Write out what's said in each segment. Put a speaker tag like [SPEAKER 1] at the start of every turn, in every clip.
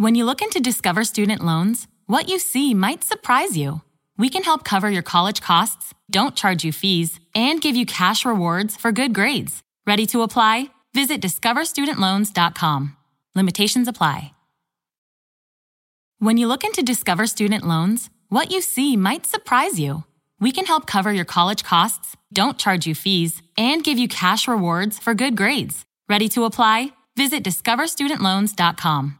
[SPEAKER 1] When you look into Discover Student Loans, what you see might surprise you. We can help cover your college costs, don't charge you fees, and give you cash rewards for good grades. Ready to apply? Visit discoverstudentloans.com. Limitations apply. When you look into Discover Student Loans, what you see might surprise you. We can help cover your college costs, don't charge you fees, and give you cash rewards for good grades. Ready to apply? Visit discoverstudentloans.com.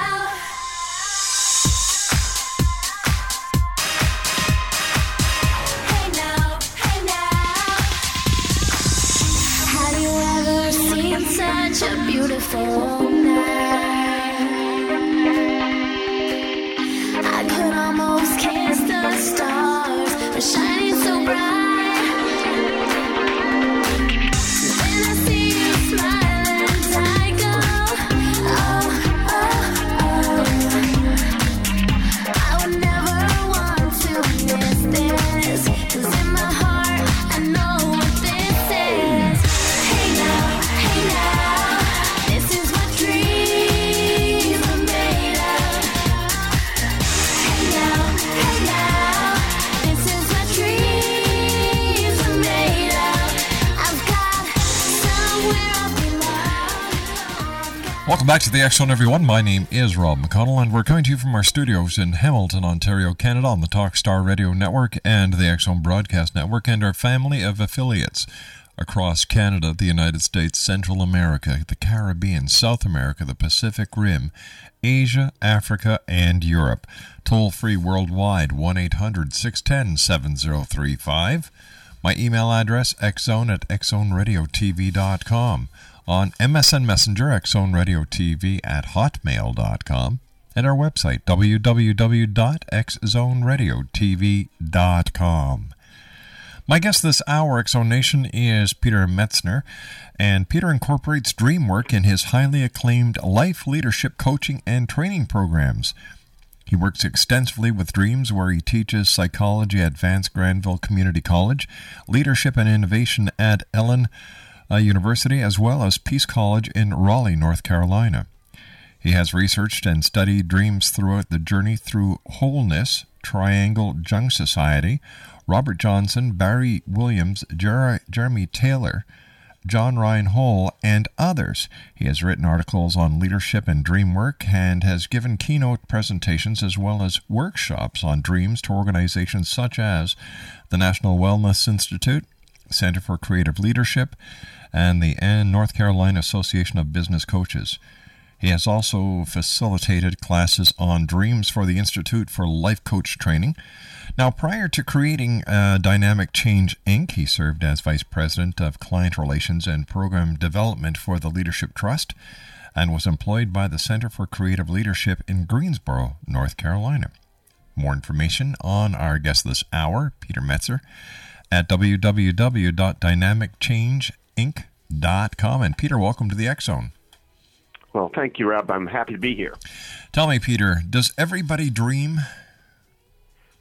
[SPEAKER 2] Beautiful night? I could almost kiss the stars,
[SPEAKER 3] Welcome back to the X Zone, everyone. My name is Rob McConnell, and we're coming to you from our studios in Hamilton, Ontario, Canada, on the Talkstar Radio Network and the X Zone Broadcast Network, and our family of affiliates across Canada, the United States, Central America, the Caribbean, South America, the Pacific Rim, Asia, Africa, and Europe. Toll free worldwide 1 800 610 7035. My email address, xzone at xzoneradiotv.com. On MSN Messenger, xzoneradiotv at hotmail.com. And our website, www.xzoneradiotv.com. My guest this hour, Exo Nation, is Peter Metzner, and Peter incorporates dream work in his highly acclaimed life leadership coaching and training programs. He works extensively with dreams, where he teaches psychology at Vance Granville Community College, leadership and innovation at Elon University, as well as Peace College in Raleigh, North Carolina. He has researched and studied dreams throughout the journey through wholeness, Triangle Jung Society, Robert Johnson, Barry Williams, Jer- Jeremy Taylor, John Ryan Haule, and others. He has written articles on leadership and dream work and has given keynote presentations as well as workshops on dreams to organizations such as the National Wellness Institute, Center for Creative Leadership, and the N North Carolina Association of Business Coaches. He has also facilitated classes on dreams for the Institute for Life Coach Training. Now, prior to creating uh, Dynamic Change Inc., he served as Vice President of Client Relations and Program Development for the Leadership Trust and was employed by the Center for Creative Leadership in Greensboro, North Carolina. More information on our guest this hour, Peter Metzner, at www.dynamicchange.inc.com. .Com and Peter, welcome to the X Zone.
[SPEAKER 4] Well, thank you, Rob. I'm happy to be here.
[SPEAKER 3] Tell me, Peter, does everybody dream?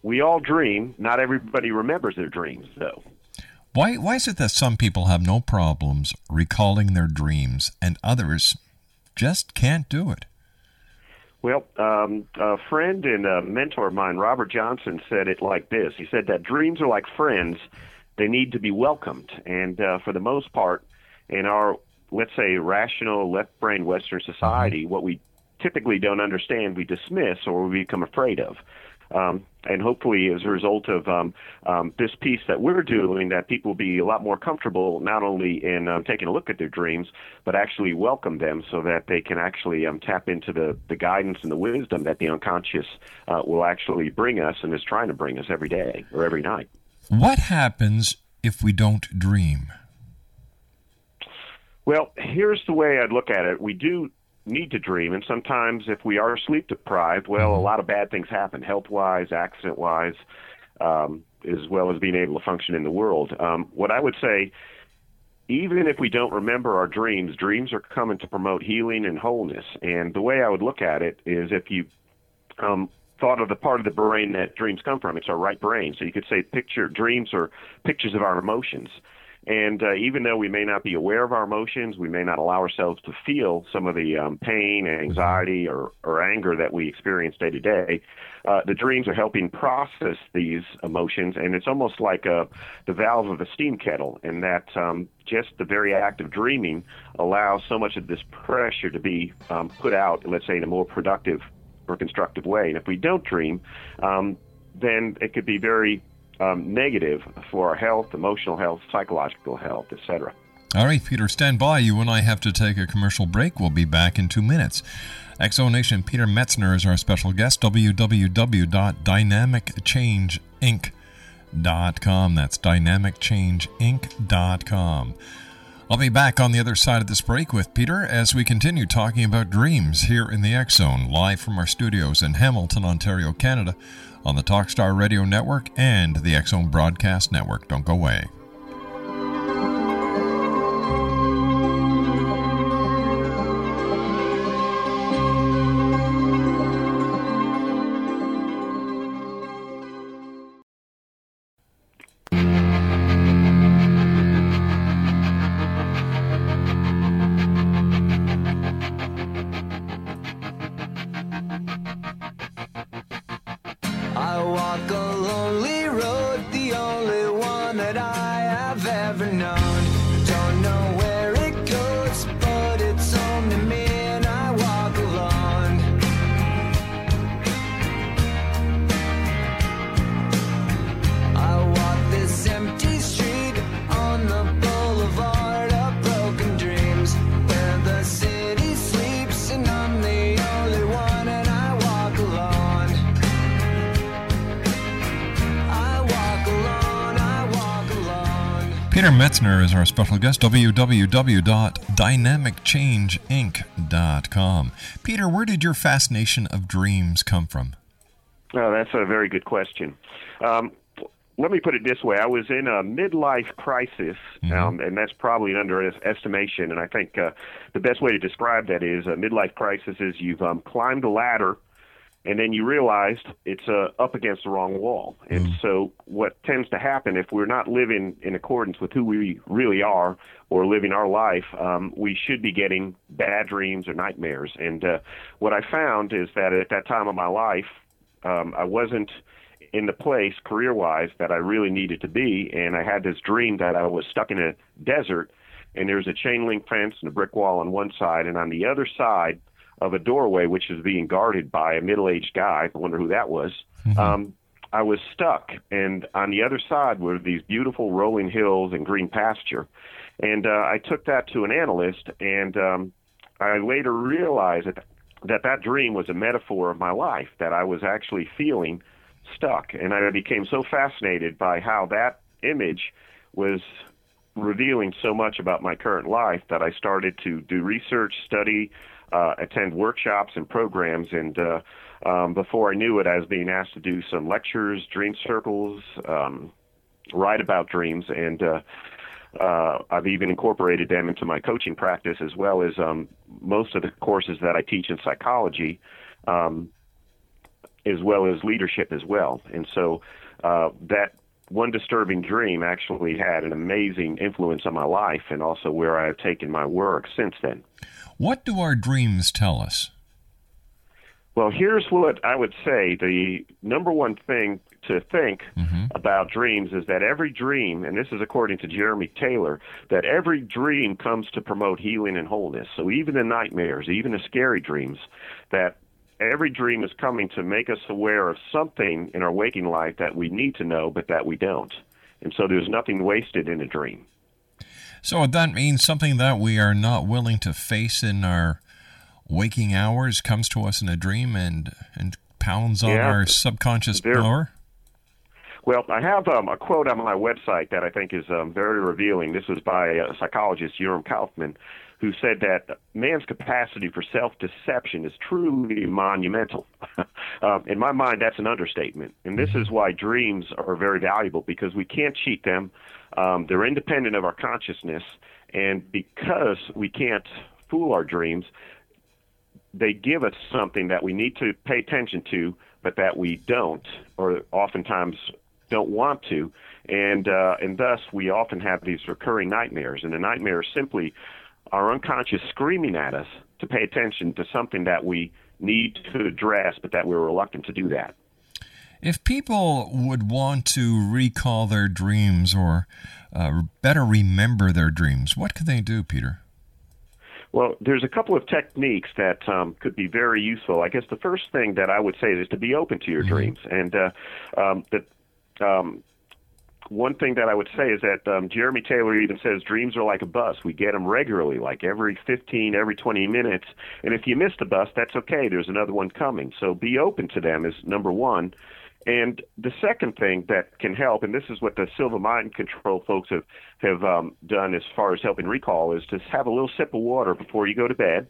[SPEAKER 4] We all dream. Not everybody remembers their dreams, though.
[SPEAKER 3] Why, why is it that some people have no problems recalling their dreams and others just can't do it?
[SPEAKER 4] Well, um, a friend and a mentor of mine, Robert Johnson, said it like this. He said that dreams are like friends. They need to be welcomed. And uh, for the most part, in our, let's say, rational left brain Western society, what we typically don't understand, we dismiss or we become afraid of. Um, and hopefully, as a result of um, um, this piece that we're doing, that people will be a lot more comfortable not only in um, taking a look at their dreams, but actually welcome them so that they can actually um, tap into the, the guidance and the wisdom that the unconscious uh, will actually bring us and is trying to bring us every day or every night.
[SPEAKER 3] What happens if we don't dream?
[SPEAKER 4] Well, here's the way I'd look at it. We do need to dream, and sometimes if we are sleep deprived, well, a lot of bad things happen, health wise, accident wise, um, as well as being able to function in the world. Um, what I would say, even if we don't remember our dreams, dreams are coming to promote healing and wholeness. And the way I would look at it is if you um, thought of the part of the brain that dreams come from, it's our right brain. So you could say picture dreams are pictures of our emotions. And uh, even though we may not be aware of our emotions, we may not allow ourselves to feel some of the um, pain, anxiety, or, or anger that we experience day to day. Uh, the dreams are helping process these emotions, and it's almost like uh, the valve of a steam kettle, in that um, just the very act of dreaming allows so much of this pressure to be um, put out, let's say, in a more productive or constructive way. And if we don't dream, um, then it could be very um, negative for our health, emotional health, psychological health, etc.
[SPEAKER 3] All right, Peter, stand by. You and I have to take a commercial break. We'll be back in two minutes. Exonation Peter Metzner is our special guest. www.dynamicchangeinc.com. That's dynamicchangeinc.com. I'll be back on the other side of this break with Peter as we continue talking about dreams here in the X Zone, live from our studios in Hamilton, Ontario, Canada, on the Talkstar Radio Network and the X Zone Broadcast Network. Don't go away. Special guest. www.dynamicchangeinc.com. Peter, where did your fascination of dreams come from?
[SPEAKER 4] Oh, that's a very good question. Um, let me put it this way: I was in a midlife crisis, um, and that's probably an underestimation. And I think uh, the best way to describe that is a midlife crisis is you've um, climbed a ladder, and then you realized it's uh, up against the wrong wall. And so, what tends to happen if we're not living in accordance with who we really are or living our life, um, we should be getting bad dreams or nightmares. And uh, what I found is that at that time of my life, um, I wasn't in the place career wise that I really needed to be, and I had this dream that I was stuck in a desert, and there's a chain link fence and a brick wall on one side, and on the other side of a doorway which is being guarded by a middle aged guy. I wonder who that was. Um, I was stuck, and on the other side were these beautiful rolling hills and green pasture. And uh, I took that to an analyst, and um, I later realized that that that dream was a metaphor of my life. That I was actually feeling stuck, and I became so fascinated by how that image was revealing so much about my current life that I started to do research, study, uh, attend workshops and programs, and uh, um, before I knew it, I was being asked to do some lectures, dream circles, um, write about dreams, and uh, uh, I've even incorporated them into my coaching practice as well as um, most of the courses that I teach in psychology, um, as well as leadership as well. And so uh, that one disturbing dream actually had an amazing influence on my life and also where I have taken my work since then.
[SPEAKER 3] What do our dreams tell us?
[SPEAKER 4] Well, here's what I would say. The number one thing to think mm-hmm. about dreams is that every dream, and this is according to Jeremy Taylor, that every dream comes to promote healing and wholeness. So even the nightmares, even the scary dreams, that every dream is coming to make us aware of something in our waking life that we need to know, but that we don't. And so there's nothing wasted in a dream.
[SPEAKER 3] So that means something that we are not willing to face in our waking hours comes to us in a dream and and pounds on
[SPEAKER 4] Yeah.
[SPEAKER 3] our subconscious door.
[SPEAKER 4] Well, I have um, a quote on my website that I think is um, very revealing. This is by a psychologist, Yoram Kaufman, who said that man's capacity for self-deception is truly monumental. um, in my mind, that's an understatement, and this is why dreams are very valuable because we can't cheat them. Um, they're independent of our consciousness, and because we can't fool our dreams, they give us something that we need to pay attention to, but that we don't, or oftentimes don't want to, and uh, and thus we often have these recurring nightmares. And the nightmares simply our unconscious screaming at us to pay attention to something that we need to address, but that we're reluctant to do that.
[SPEAKER 3] If people would want to recall their dreams or uh, better remember their dreams, what could they do, Peter?
[SPEAKER 4] Well, there's a couple of techniques that um, could be very useful. I guess the first thing that I would say is to be open to your dreams, and uh, um, that um, one thing that I would say is that um, Jeremy Taylor even says dreams are like a bus. We get them regularly, like every 15, every 20 minutes. And if you miss the bus, that's okay. There's another one coming. So be open to them is number one. And the second thing that can help, and this is what the Silva Mind Control folks have have um, done as far as helping recall, is to have a little sip of water before you go to bed,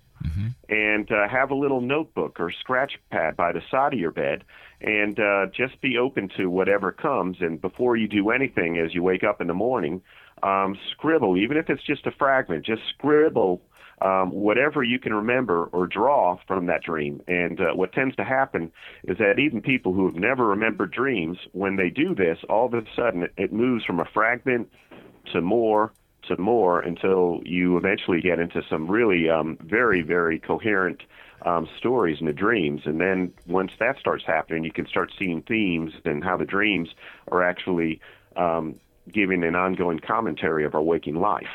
[SPEAKER 4] and uh, have a little notebook or scratch pad by the side of your bed, and uh, just be open to whatever comes. And before you do anything, as you wake up in the morning, um, scribble, even if it's just a fragment, just scribble um, whatever you can remember or draw from that dream. And uh, what tends to happen is that even people who have never remembered dreams, when they do this, all of a sudden it, moves from a fragment to more to more until you eventually get into some really um, very, very coherent um, stories in the dreams. And then once that starts happening, you can start seeing themes and how the dreams are actually um, giving an ongoing commentary of our waking life.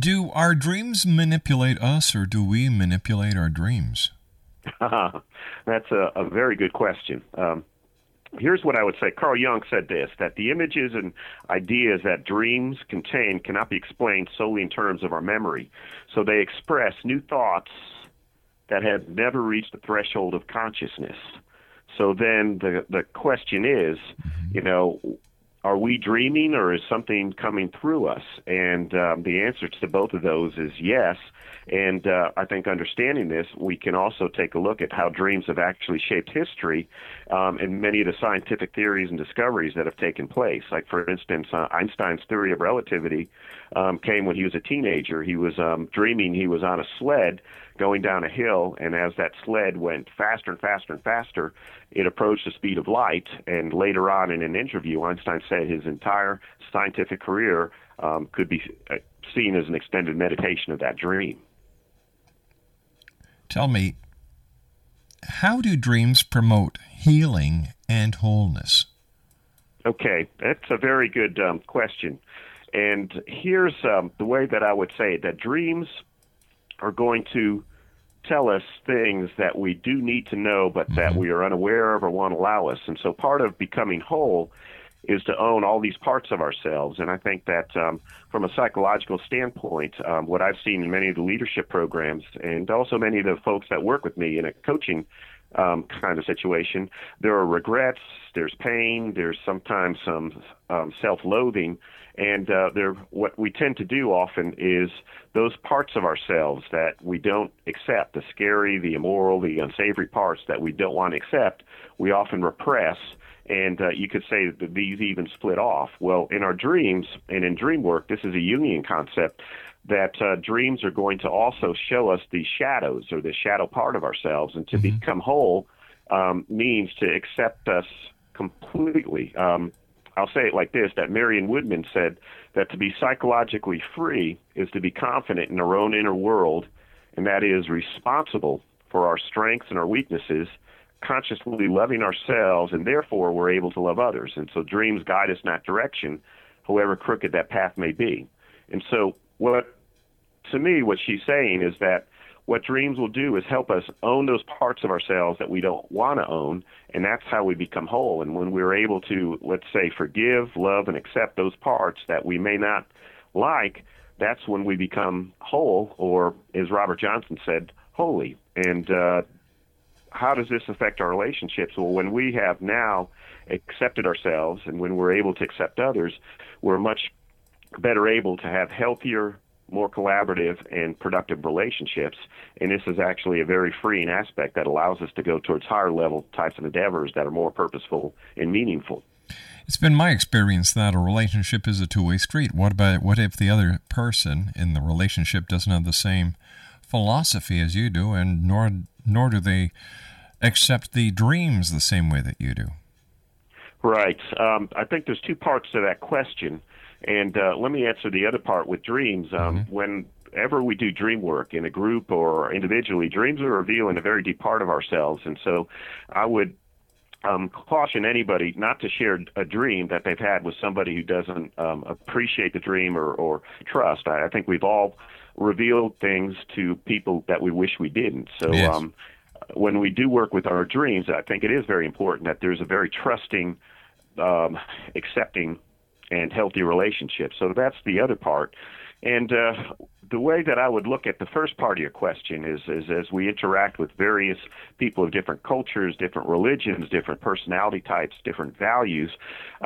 [SPEAKER 3] Do our dreams manipulate us or do we manipulate our dreams?
[SPEAKER 4] That's a, a very good question. Um, here's what I would say. Carl Jung said this that the images and ideas that dreams contain cannot be explained solely in terms of our memory. So they express new thoughts that have never reached the threshold of consciousness. So then the the question is, you know, are we dreaming or is something coming through us? And um, the answer to both of those is yes. And uh, I think understanding this, we can also take a look at how dreams have actually shaped history um, and many of the scientific theories and discoveries that have taken place. Like, for instance, uh, Einstein's theory of relativity um, came when he was a teenager. He was um, dreaming he was on a sled going down a hill, and as that sled went faster and faster and faster, it approached the speed of light. And later on in an interview, Einstein said his entire scientific career um, could be uh, seen as an extended meditation of that dream.
[SPEAKER 3] Tell me, how do dreams promote healing and wholeness?
[SPEAKER 4] Okay, that's a very good um, question. And here's um, the way that I would say it that dreams are going to tell us things that we do need to know, but that we are unaware of or won't allow us. And so part of becoming whole is to own all these parts of ourselves. And I think that um, from a psychological standpoint, um, what I've seen in many of the leadership programs and also many of the folks that work with me in a coaching um, kind of situation, there are regrets, there's pain, there's sometimes some um, self-loathing, and uh. What we tend to do often is those parts of ourselves that we don't accept, the scary, the immoral, the unsavory parts that we don't want to accept, we often repress. And uh, you could say that these even split off. Well, in our dreams and in dream work, this is a Jungian concept that uh, dreams are going to also show us the shadows or the shadow part of ourselves. And to become whole um, means to accept us completely. Um, I'll say it like this that Marion Woodman said that to be psychologically free is to be confident in our own inner world, and that is responsible for our strengths and our weaknesses, consciously loving ourselves, and therefore we're able to love others. And so dreams guide us in that direction, however crooked that path may be. And so, what to me, what she's saying is that what dreams will do is help us own those parts of ourselves that we don't want to own, and that's how we become whole. And when we're able to, let's say, forgive, love, and accept those parts that we may not like, that's when we become whole, or as Robert Johnson said, holy. And uh, how does this affect our relationships? Well, when we have now accepted ourselves and when we're able to accept others, we're much better able to have healthier, more collaborative, and productive relationships. And this is actually a very freeing aspect that allows us to go towards higher level types of endeavors that are more purposeful and meaningful.
[SPEAKER 3] It's been my experience that a relationship is a two-way street. What about what if the other person in the relationship doesn't have the same philosophy as you do, and nor nor do they accept the dreams the same way that you do?
[SPEAKER 4] Right. Um, I think there's two parts to that question, and uh, let me answer the other part with dreams. Um, Whenever we do dream work in a group or individually, dreams are revealing a very deep part of ourselves, and so I would um, caution anybody not to share a dream that they've had with somebody who doesn't um, appreciate the dream or, or trust. I, I think we've all revealed things to people that we wish we didn't. So
[SPEAKER 3] Yes.
[SPEAKER 4] um, when we do work with our dreams, I think it is very important that there's a very trusting, um, accepting, and healthy relationships. So that's the other part. And uh, the way that I would look at the first part of your question is, is as we interact with various people of different cultures, different religions, different personality types, different values,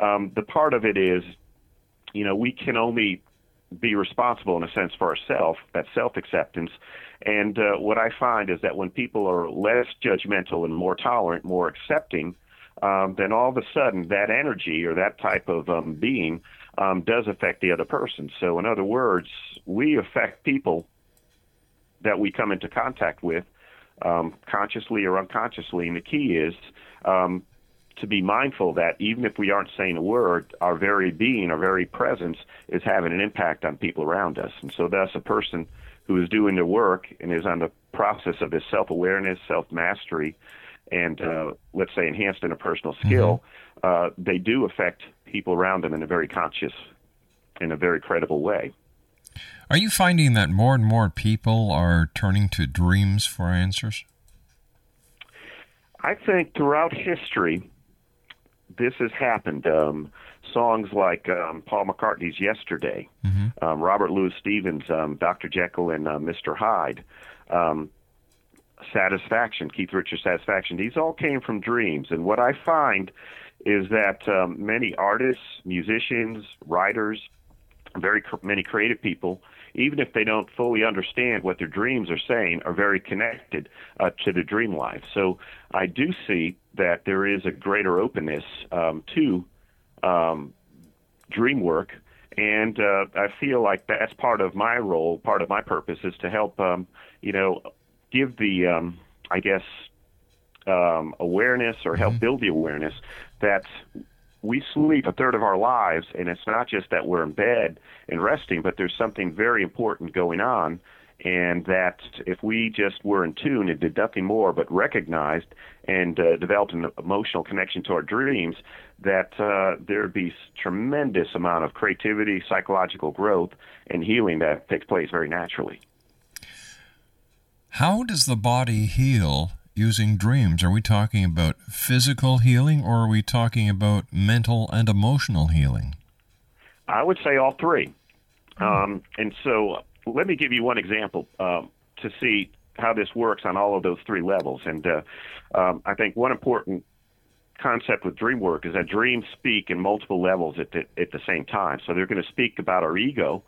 [SPEAKER 4] um, the part of it is, you know, we can only be responsible in a sense for ourselves, that self acceptance. And uh, what I find is that when people are less judgmental and more tolerant, more accepting, um, then all of a sudden that energy or that type of um, being um, does affect the other person. So, in other words, we affect people that we come into contact with, um, consciously or unconsciously. And the key is um, to be mindful that even if we aren't saying a word, our very being, our very presence is having an impact on people around us. And so, thus, a person who is doing their work and is on the process of his self awareness, self mastery, and uh, let's say enhanced interpersonal skill, uh, they do affect people around them in a very conscious, in a very credible way.
[SPEAKER 3] Are you finding that more and more people are turning to dreams for answers?
[SPEAKER 4] I think throughout history, this has happened. Um, songs like um, Paul McCartney's "Yesterday," um, Robert Louis Stevens' um, "Dr. Jekyll and uh, Mr. Hyde," um, "Satisfaction," Keith Richards' "Satisfaction." These all came from dreams, and what I find is that um, many artists, musicians, writers, very cr- many creative people, even if they don't fully understand what their dreams are saying, are very connected uh, to the dream life. So I do see that there is a greater openness um, to um, dream work, and uh, I feel like that's part of my role, part of my purpose is to help, um, you know, give the, um, I guess, um, awareness or help build the awareness that we sleep a third of our lives, and it's not just that we're in bed and resting, but there's something very important going on. And that if we just were in tune and did nothing more but recognized and uh, developed an emotional connection to our dreams, that uh, there'd be tremendous amount of creativity, psychological growth, and healing that takes place very naturally.
[SPEAKER 3] How does the body heal using dreams? Are we talking about physical healing or are we talking about mental and emotional healing?
[SPEAKER 4] I would say all three. Um, and so let me give you one example um, to see how this works on all of those three levels. And uh, um, I think one important concept with dream work is that dreams speak in multiple levels at the, at the same time. So they're going to speak about our ego,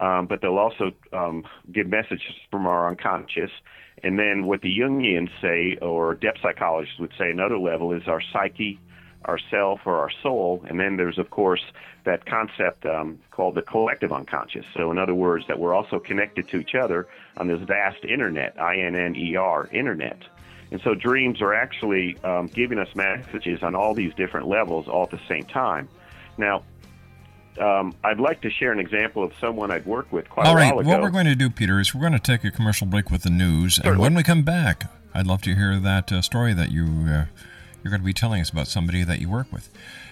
[SPEAKER 4] um, but they'll also um, give messages from our unconscious. And then what the Jungians say, or depth psychologists would say, another level is our psyche, our self, or our soul. And then there's, of course, that concept um, called the collective unconscious. So, in other words, that we're also connected to each other on this vast internet, I N N E R, internet. And so dreams are actually um, giving us messages on all these different levels all at the same time. Now, um, I'd like to share an example of someone I've worked with quite
[SPEAKER 3] All
[SPEAKER 4] a
[SPEAKER 3] right,
[SPEAKER 4] while ago.
[SPEAKER 3] what we're going to do, Peter, is we're going to take a commercial break with the news. And when we come back, I'd love to hear that uh, story that you uh, you're going to be telling us about somebody that you work with.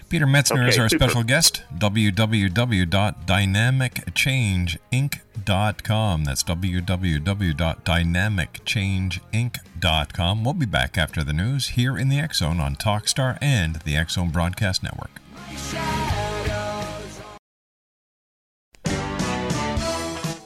[SPEAKER 3] Peter Metzner is our
[SPEAKER 4] super.
[SPEAKER 3] special guest. www.dynamicchange.inc.com. That's www.dynamicchange.inc.com. We'll be back after the news here in the X Zone on Talkstar and the X Zone Broadcast Network.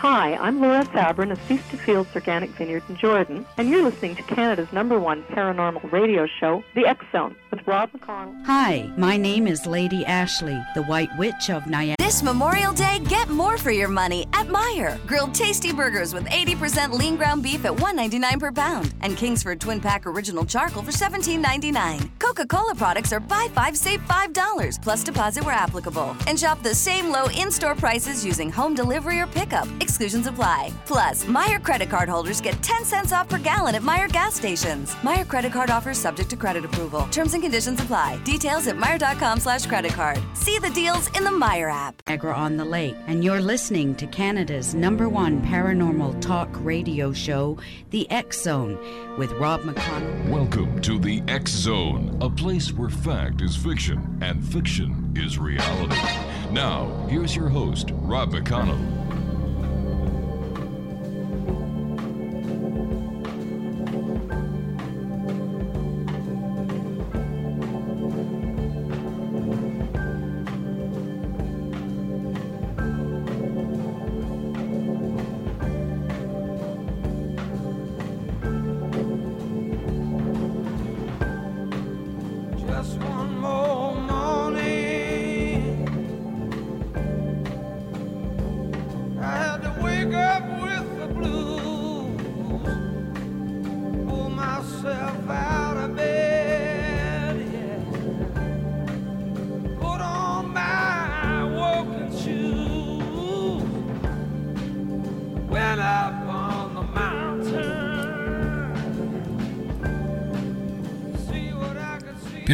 [SPEAKER 5] Hi, I'm Laura Sabrin of Feast to Fields Organic Vineyard in Jordan, and you're listening to Canada's number one paranormal radio show, The X Zone, with Rob McConnell.
[SPEAKER 6] Hi, my name is Lady Ashley, the White Witch of Niagara.
[SPEAKER 7] This Memorial Day, get more for your money at Meijer. Grilled tasty burgers with 80% lean ground beef at $1.99 per pound. And Kingsford Twin Pack Original Charcoal for $17.99. Coca Cola products are buy five, save $5, plus deposit where applicable. And shop the same low in store prices using home delivery or pickup. Exclusions apply. Plus, Meijer credit card holders get 10 cents off per gallon at Meijer gas stations. Meijer credit card offers subject to credit approval. Terms and conditions apply. Details at Meijer.com slash credit card. See the deals in the Meijer app.
[SPEAKER 6] Niagara on the Lake, and you're listening to Canada's number one paranormal talk radio show, The X Zone, with Rob McConnell.
[SPEAKER 8] Welcome to the X Zone, a place where fact is fiction and fiction is reality. Now, here's your host, Rob McConnell.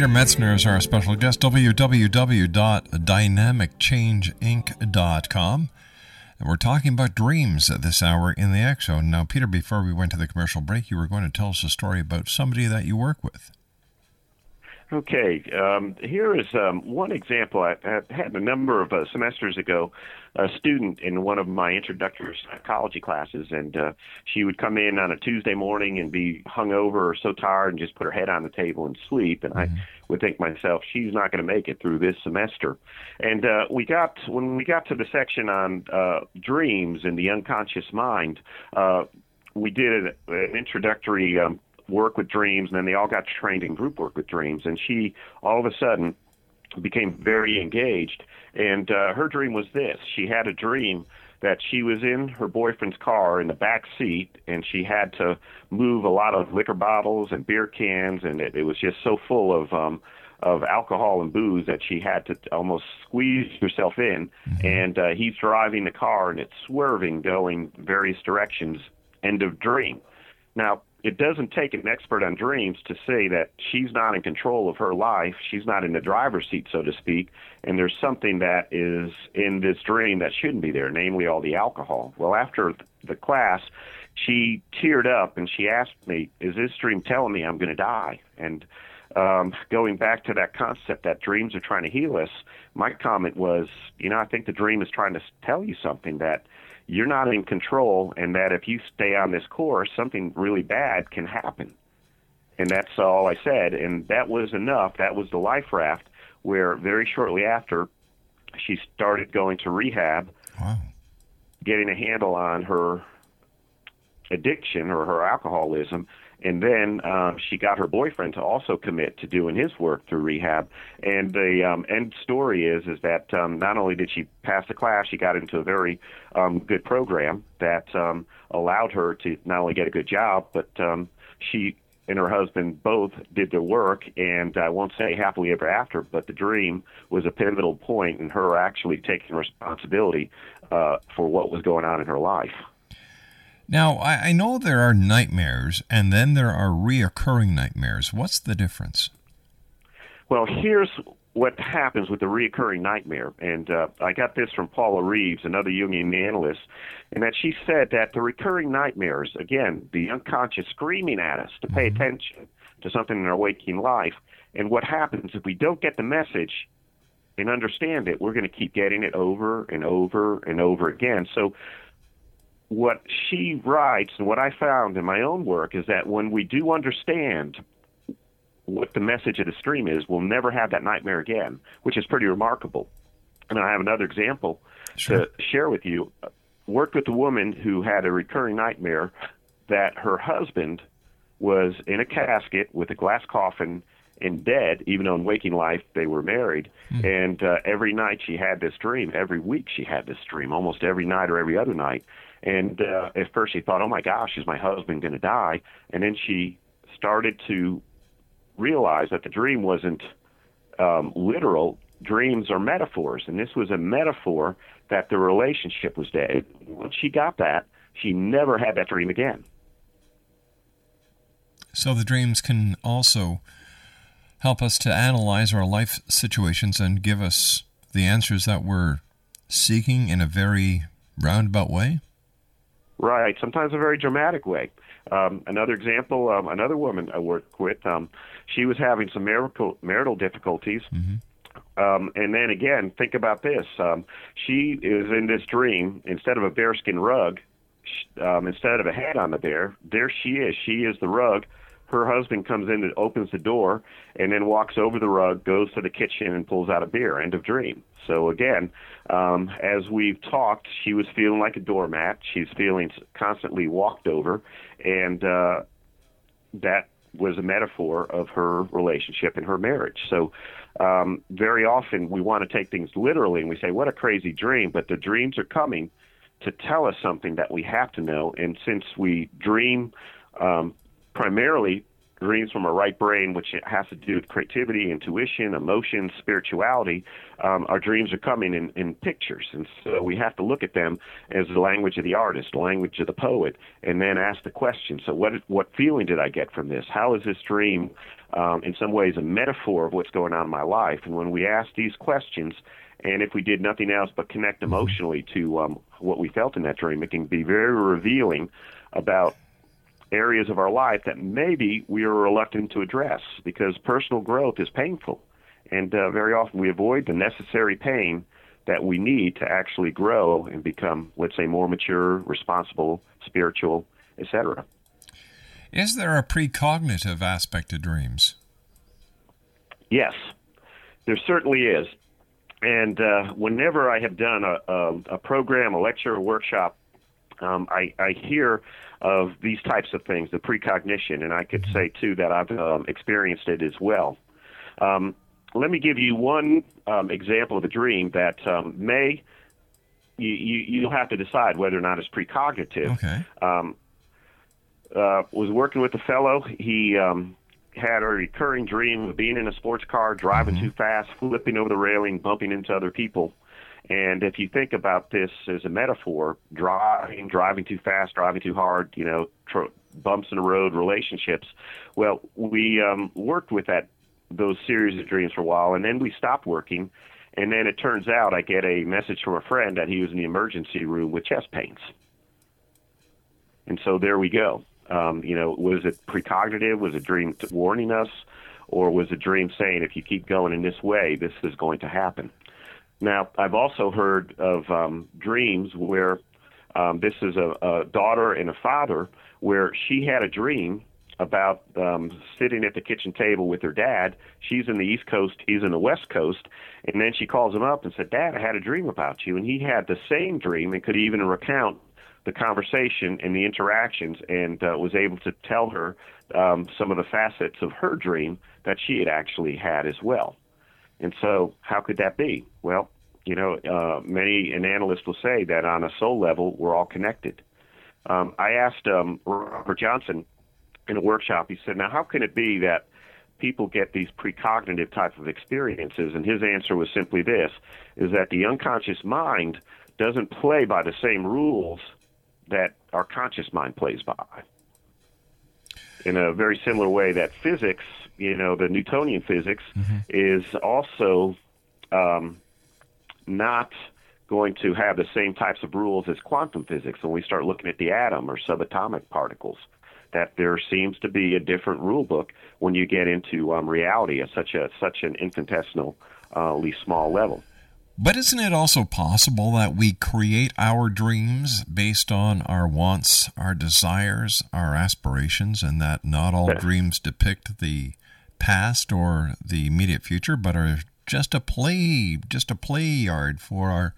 [SPEAKER 3] Peter Metzner is our special guest. www.dynamicchange.inc.com. And we're talking about dreams at this hour in the Zone. Now, Peter, before we went to the commercial break, you were going to tell us a story about somebody that you work with.
[SPEAKER 4] Okay, um, here is um, one example. I, I had a number of uh, semesters ago a student in one of my introductory psychology classes, and uh, she would come in on a Tuesday morning and be hungover or so tired and just put her head on the table and sleep. And I would think myself, she's not going to make it through this semester. And uh, we got when we got to the section on uh, dreams and the unconscious mind. Uh, we did an, an introductory um, work with dreams, and then they all got trained in group work with dreams. And she all of a sudden became very engaged. And uh, her dream was this: she had a dream that she was in her boyfriend's car in the back seat, and she had to move a lot of liquor bottles and beer cans, and it, it was just so full of um, of alcohol and booze that she had to almost squeeze herself in. And uh, he's driving the car, and it's swerving, going various directions. End of dream. Now, it doesn't take an expert on dreams to say that she's not in control of her life. She's not in the driver's seat, so to speak, and there's something that is in this dream that shouldn't be there, namely all the alcohol. Well, after the class, she teared up and she asked me, Is this dream telling me I'm going to die? And um, going back to that concept that dreams are trying to heal us, my comment was, You know, I think the dream is trying to tell you something that you're not in control and that if you stay on this course, something really bad can happen. And that's all I said. And that was enough. That was the life raft where very shortly after she started going to rehab, getting a handle on her addiction or her alcoholism. And then um, she got her boyfriend to also commit to doing his work through rehab. And the um, end story is is that um, not only did she pass the class, she got into a very um, good program that um, allowed her to not only get a good job, but um, she and her husband both did their work. And I won't say happily ever after, but the dream was a pivotal point in her actually taking responsibility uh, for what was going on in her life.
[SPEAKER 3] Now, I, I know there are nightmares, and then there are reoccurring nightmares. What's the difference?
[SPEAKER 4] Well, here's what happens with the reoccurring nightmare, and uh, I got this from Paula Reeves, another Jungian analyst, and that she said that the recurring nightmares, again, the unconscious screaming at us to pay attention to something in our waking life, and what happens if we don't get the message and understand it, we're going to keep getting it over and over and over again. So what she writes and what I found in my own work is that when we do understand what the message of the stream is, we'll never have that nightmare again, which is pretty remarkable. And I have another example to share with you. Worked with a woman who had a recurring nightmare that her husband was in a casket with a glass coffin and dead, even though in waking life they were married. And uh, every night she had this dream. Every week she had this dream, almost every night or every other night. And uh, at first she thought, "Oh my gosh, is my husband going to die?" And then she started to realize that the dream wasn't um, literal. Dreams are metaphors, and this was a metaphor that the relationship was dead. Once she got that, she never had that dream again.
[SPEAKER 3] So the dreams can also help us to analyze our life situations and give us the answers that we're seeking in a very roundabout way.
[SPEAKER 4] Right. Sometimes a very dramatic way. Um, another example, um, another woman I worked with, um, she was having some marital, marital difficulties. Um, and then again, think about this. Um, she is in this dream. Instead of a bearskin rug, sh- um, instead of a head on the bear, there she is. She is the rug. Her husband comes in and opens the door and then walks over the rug, goes to the kitchen, and pulls out a beer. End of dream. So again, um, as we've talked, she was feeling like a doormat. She's feeling constantly walked over, and uh, that was a metaphor of her relationship and her marriage. So um, very often we want to take things literally and we say, "What a crazy dream!" But the dreams are coming to tell us something that we have to know. And since we dream um, primarily dreams from our right brain, which has to do with creativity, intuition, emotion, spirituality, um, our dreams are coming in, in pictures. And so we have to look at them as the language of the artist, the language of the poet, and then ask the question so, what, what feeling did I get from this? How is this dream, um, in some ways, a metaphor of what's going on in my life? And when we ask these questions, and if we did nothing else but connect emotionally to um, what we felt in that dream, it can be very revealing about areas of our life that maybe we are reluctant to address because personal growth is painful. And uh, very often we avoid the necessary pain that we need to actually grow and become, let's say, more mature, responsible, spiritual, etc.
[SPEAKER 3] Is there a precognitive aspect to dreams?
[SPEAKER 4] Yes, there certainly is. And uh, whenever I have done a, a, a program, a lecture, a workshop, um, I, I hear of these types of things, the precognition, and I could say too that I've um, experienced it as well. Um, let me give you one um, example of a dream that um, may you, you you'll have to decide whether or not it's precognitive.
[SPEAKER 3] Okay.
[SPEAKER 4] Um, uh, was working with a fellow. He um, had a recurring dream of being in a sports car, driving too fast, flipping over the railing, bumping into other people. And if you think about this as a metaphor, driving, driving too fast, driving too hard, you know, tr- bumps in the road, relationships. Well, we um, worked with that those series of dreams for a while, and then we stopped working. And then it turns out I get a message from a friend that he was in the emergency room with chest pains. And so there we go. Um, you know, was it precognitive? Was a dream warning us? Or was a dream saying, if you keep going in this way, this is going to happen? Now, I've also heard of um, dreams where um, this is a, a daughter and a father where she had a dream about um, sitting at the kitchen table with her dad. She's in the East Coast, he's in the West Coast, and then she calls him up and said, "Dad, I had a dream about you." And he had the same dream and could even recount the conversation and the interactions, and uh, was able to tell her um, some of the facets of her dream that she had actually had as well. And so, how could that be? Well, you know, uh, many an analyst will say that on a soul level, we're all connected. Um, I asked um, Robert Johnson in a workshop. He said, "Now, how can it be that people get these precognitive type of experiences?" And his answer was simply this: is that the unconscious mind doesn't play by the same rules that our conscious mind plays by. In a very similar way that physics, you know, the Newtonian physics is also um, not going to have the same types of rules as quantum physics when we start looking at the atom or subatomic particles. That there seems to be a different rule book when you get into um, reality at such a such an infinitesimally small level.
[SPEAKER 3] But isn't it also possible that we create our dreams based on our wants, our desires, our aspirations, and that not all dreams depict the past or the immediate future, but are just a play, just a play yard for our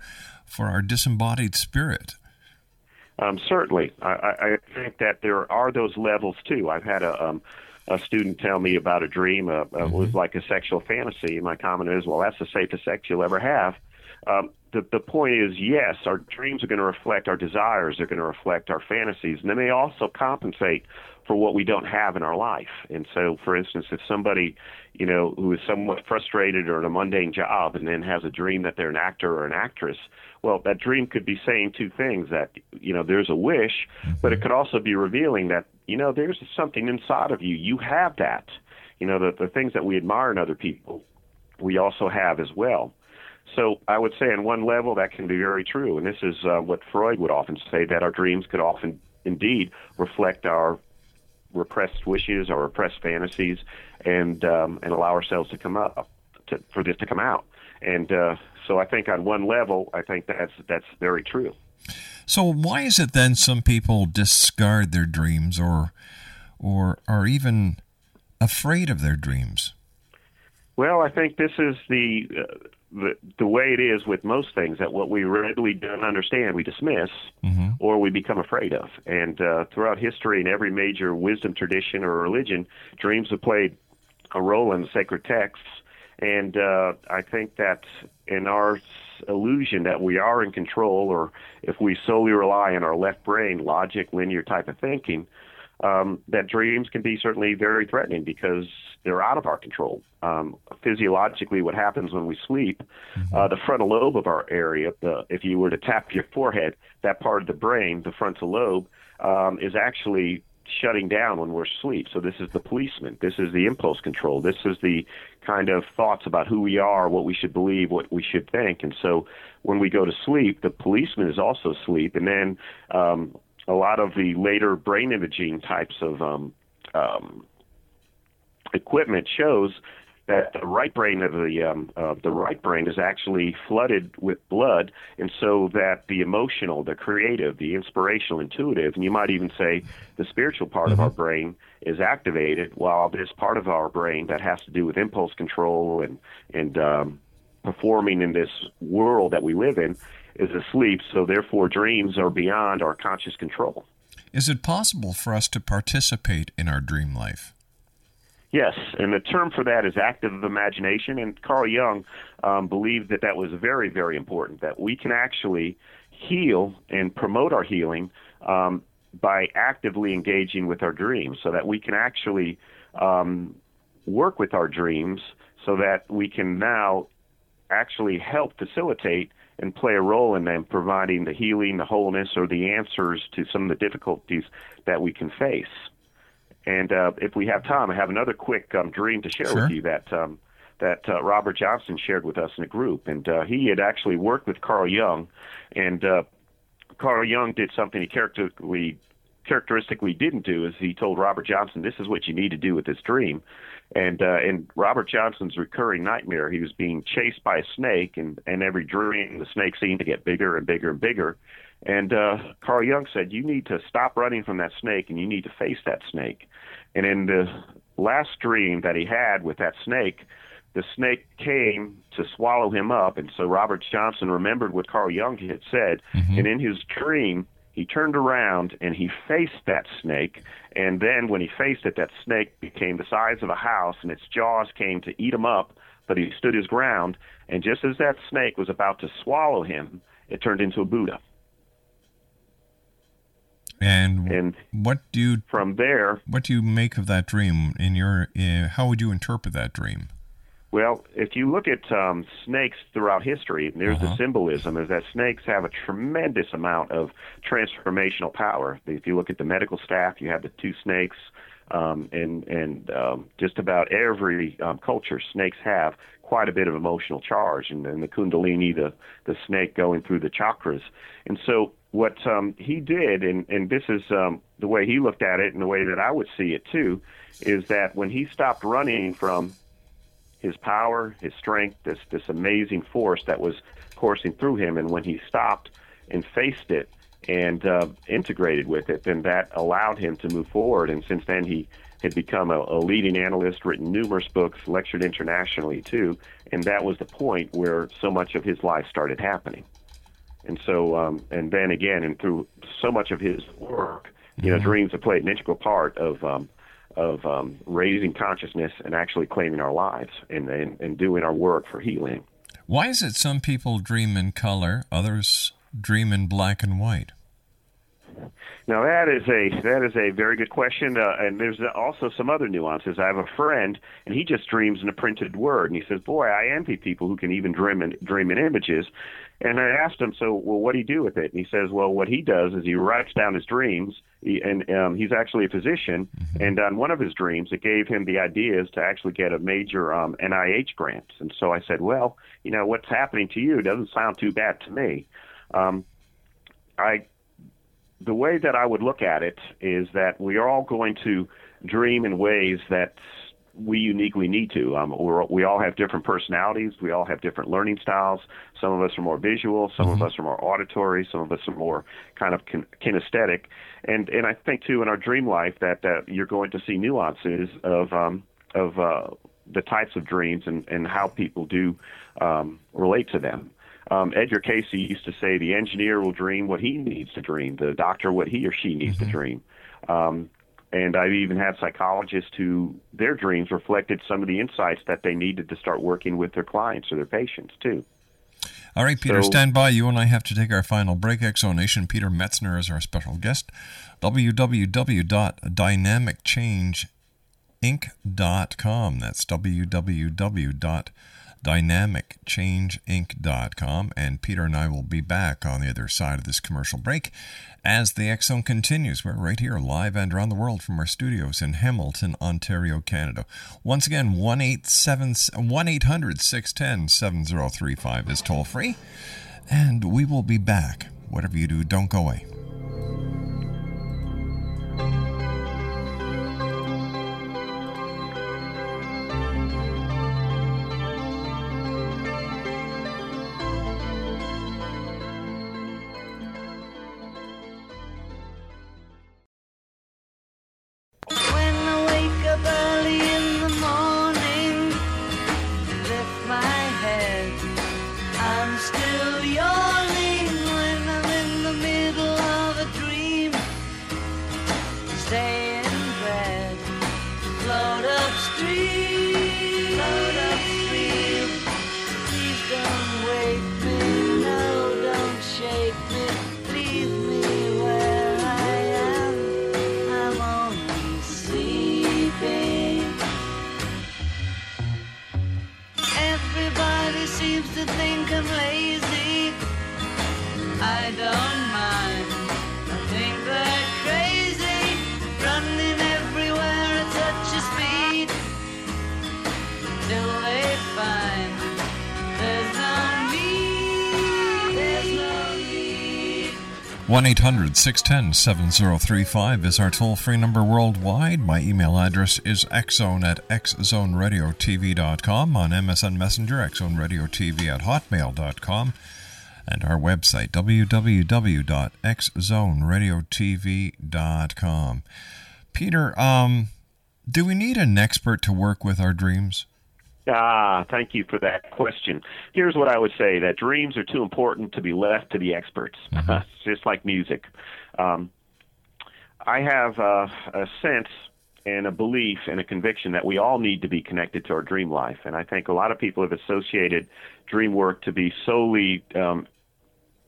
[SPEAKER 3] for our disembodied spirit?
[SPEAKER 4] Um, certainly, I, I think that there are those levels too. I've had a um, a student tell me about a dream. Uh, uh, It was like a sexual fantasy, my comment is, "Well, that's the safest sex you'll ever have." Um, the the point is, yes, our dreams are going to reflect our desires. They're going to reflect our fantasies, and they may also compensate for what we don't have in our life. And so, for instance, if somebody, you know, who is somewhat frustrated or in a mundane job and then has a dream that they're an actor or an actress, well, that dream could be saying two things that, you know, there's a wish, but it mm-hmm. could also be revealing that, you know, there's something inside of you. You have that. You know, the, the things that we admire in other people, we also have as well. So I would say, on one level, that can be very true, and this is uh, what Freud would often say that our dreams could often, indeed, reflect our repressed wishes, our repressed fantasies, and um, and allow ourselves to come up to, for this to come out. And uh, so I think, on one level, I think that's that's very true.
[SPEAKER 3] So why is it then some people discard their dreams or or are even afraid of their dreams?
[SPEAKER 4] Well, I think this is the, uh, the the way it is with most things that what we readily don't understand we dismiss or we become afraid of. And uh, throughout history, in every major wisdom tradition or religion, dreams have played a role in the sacred texts. And uh, I think that in our illusion that we are in control, or if we solely rely on our left brain, logic, linear type of thinking, um, that dreams can be certainly very threatening because they're out of our control. Um, physiologically, what happens when we sleep, uh, the frontal lobe of our area, the, if you were to tap your forehead, that part of the brain, the frontal lobe, um, is actually shutting down when we're asleep. So this is the policeman. This is the impulse control. This is the kind of thoughts about who we are, what we should believe, what we should think. And so when we go to sleep, the policeman is also asleep. And then um, a lot of the later brain imaging types of um, um, equipment shows that the right brain of the um, uh, the right brain is actually flooded with blood, and so that the emotional, the creative, the inspirational, intuitive, and you might even say the spiritual part of our brain is activated, while this part of our brain that has to do with impulse control and and um, performing in this world that we live in is asleep. So therefore, dreams are beyond our conscious control.
[SPEAKER 3] Is it possible for us to participate in our dream life?
[SPEAKER 4] Yes, and the term for that is active imagination. And Carl Jung um, believed that that was very, very important. That we can actually heal and promote our healing um, by actively engaging with our dreams, so that we can actually um, work with our dreams, so that we can now actually help facilitate and play a role in them providing the healing, the wholeness, or the answers to some of the difficulties that we can face. And uh, if we have time, I have another quick um, dream to share
[SPEAKER 3] Sure.
[SPEAKER 4] with you that um, that uh, Robert Johnson shared with us in a group, and uh, he had actually worked with Carl Jung, and uh, Carl Jung did something he characteristically characteristically didn't do is he told Robert Johnson, "This is what you need to do with this dream." And uh, in Robert Johnson's recurring nightmare, he was being chased by a snake, and and every dream the snake seemed to get bigger and bigger and bigger. And uh, Carl Jung said, "You need to stop running from that snake, and you need to face that snake." And in the last dream that he had with that snake, the snake came to swallow him up. And so Robert Johnson remembered what Carl Jung had said. And in his dream, he turned around and he faced that snake. And then when he faced it, that snake became the size of a house and its jaws came to eat him up. But he stood his ground. And just as that snake was about to swallow him, it turned into a Buddha.
[SPEAKER 3] And,
[SPEAKER 4] And
[SPEAKER 3] what do you
[SPEAKER 4] from there,
[SPEAKER 3] what do you make of that dream? In your, uh, how would you interpret that dream?
[SPEAKER 4] Well, if you look at um, snakes throughout history, there's
[SPEAKER 3] Uh-huh.
[SPEAKER 4] the symbolism is that snakes have a tremendous amount of transformational power. If you look at the medical staff, you have the two snakes, um, and and um, just about every um, culture, snakes have quite a bit of emotional charge, and, and the Kundalini, the the snake going through the chakras, and so what um, he did, and and this is um, the way he looked at it, and the way that I would see it too, is that when he stopped running from his power, his strength, this this amazing force that was coursing through him, and when he stopped and faced it and uh, integrated with it, then that allowed him to move forward. And since then, he had become a, a leading analyst, written numerous books, lectured internationally too, and that was the point where so much of his life started happening. And so, um, and then again, and through so much of his work, you know, dreams have played an integral part of um, of um, raising consciousness and actually claiming our lives and, and and doing our work for healing.
[SPEAKER 3] Why is it some people dream in color, others dream in black and white?
[SPEAKER 4] Now that is a that is a very good question, uh, and there's also some other nuances. I have a friend, and he just dreams in a printed word, and he says, "Boy, I envy people who can even dream in dream in images." And I asked him, "So, well, what do you do with it?" And he says, "Well, what he does is he writes down his dreams, he, and um, he's actually a physician, and on one of his dreams, it gave him the ideas to actually get a major um, NIH grant." And so I said, "Well, you know, what's happening to you doesn't sound too bad to me." Um, I the way that I would look at it is that we are all going to dream in ways that we uniquely need to. Um, we're, we all have different personalities. We all have different learning styles. Some of us are more visual. Some of us are more auditory. Some of us are more kind of kin- kinesthetic. And and I think too in our dream life that that you're going to see nuances of um, of uh, the types of dreams and and how people do um, relate to them. Um, Edgar Cayce used to say the engineer will dream what he needs to dream, the doctor what he or she needs to dream. Um, and I've even had psychologists who their dreams reflected some of the insights that they needed to start working with their clients or their patients too.
[SPEAKER 3] All right, Peter,
[SPEAKER 4] So-
[SPEAKER 3] stand by. You and I have to take our final break. Exonation. Peter Metzner is our special guest. www.dynamicchangeinc.com. That's www.dynamicchangeinc.com. And Peter and I will be back on the other side of this commercial break as the Zone continues. We're right here, live and around the world from our studios in Hamilton, Ontario, Canada. Once again, 1 800 610 7035 is toll free. And we will be back. Whatever you do, don't go away. 1 800 610 7035 is our toll free number worldwide. My email address is xzone at xzoneradiotv.com. On MSN Messenger, xzoneradiotv at hotmail.com. And our website, www.xzoneradiotv.com. Peter, um, do we need an expert to work with our dreams?
[SPEAKER 4] Ah, thank you for that question. Here's what I would say: that dreams are too important to be left to the experts. It's just like music. Um, I have uh, a sense and a belief and a conviction that we all need to be connected to our dream life, and I think a lot of people have associated dream work to be solely um,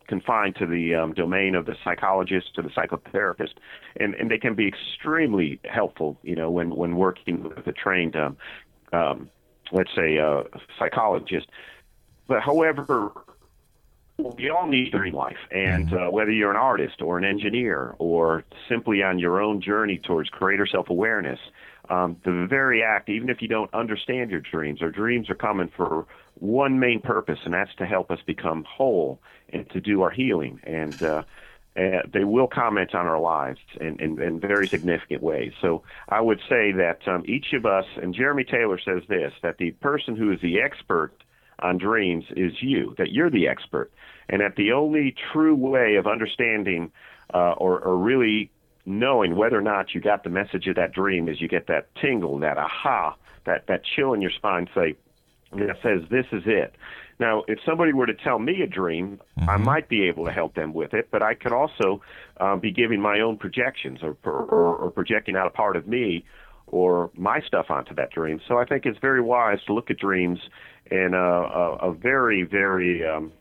[SPEAKER 4] confined to the um, domain of the psychologist to the psychotherapist, and and they can be extremely helpful. You know, when when working with a trained um, um, let's say, a psychologist. But however, we all need dream life, and uh, whether you're an artist or an engineer or simply on your own journey towards greater self-awareness, um, the very act, even if you don't understand your dreams, our dreams are coming for one main purpose, and that's to help us become whole and to do our healing. And uh, uh, they will comment on our lives in, in, in very significant ways. So I would say that um, each of us, and Jeremy Taylor says this, that the person who is the expert on dreams is you, that you're the expert, and that the only true way of understanding uh, or, or really knowing whether or not you got the message of that dream is you get that tingle, that aha, that, that chill in your spine say, that says this is it. Now, if somebody were to tell me a dream, I might be able to help them with it, but I could also uh, be giving my own projections or, or, or projecting out a part of me or my stuff onto that dream. So I think it's very wise to look at dreams in a, a, a very, very, um,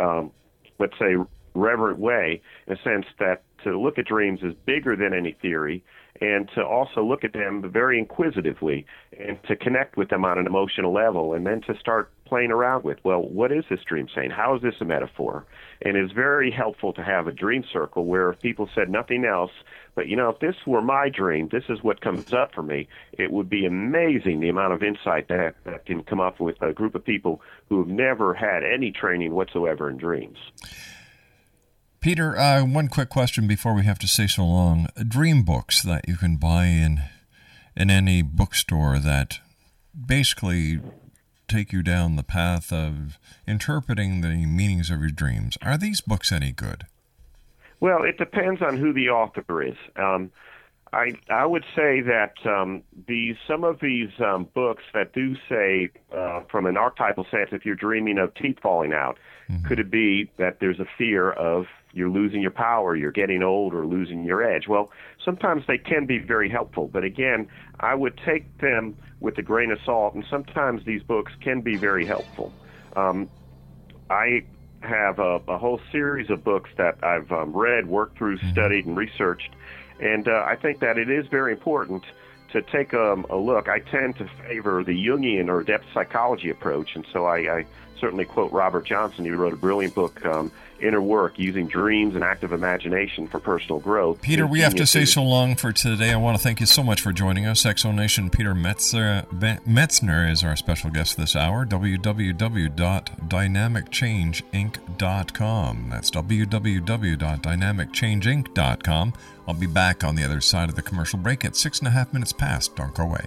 [SPEAKER 4] um, let's say, reverent way, in a sense that to look at dreams is bigger than any theory, and to also look at them very inquisitively, and to connect with them on an emotional level, and then to start playing around with, well, what is this dream saying? How is this a metaphor? And it's very helpful to have a dream circle where if people said nothing else, but you know, if this were my dream, this is what comes up for me. It would be amazing the amount of insight that, that can come up with a group of people who have never had any training whatsoever in dreams.
[SPEAKER 3] Peter, uh, one quick question before we have to say so long. Dream books that you can buy in in any bookstore that basically take you down the path of interpreting the meanings of your dreams. Are these books any good?
[SPEAKER 4] Well, it depends on who the author is. Um, I I would say that um, these some of these um, books that do say uh, from an archetypal sense, if you're dreaming of teeth falling out, could it be that there's a fear of you're losing your power, you're getting old, or losing your edge? Well, sometimes they can be very helpful, but again, I would take them with a grain of salt, and sometimes these books can be very helpful. Um, I have a, a whole series of books that I've um, read, worked through, studied, and researched, and uh, I think that it is very important to take um, a look. I tend to favor the Jungian or depth psychology approach, and so I, I certainly quote Robert Johnson. He wrote a brilliant book, um, Inner Work, using dreams and active imagination for personal growth.
[SPEAKER 3] Peter, we have to say so long for today. I want to thank you so much for joining us. Exo Nation Peter Metzner, Metzner is our special guest this hour. www.dynamicchangeinc.com. That's www.dynamicchangeinc.com. I'll be back on the other side of the commercial break at six and a half minutes past. Don't go away.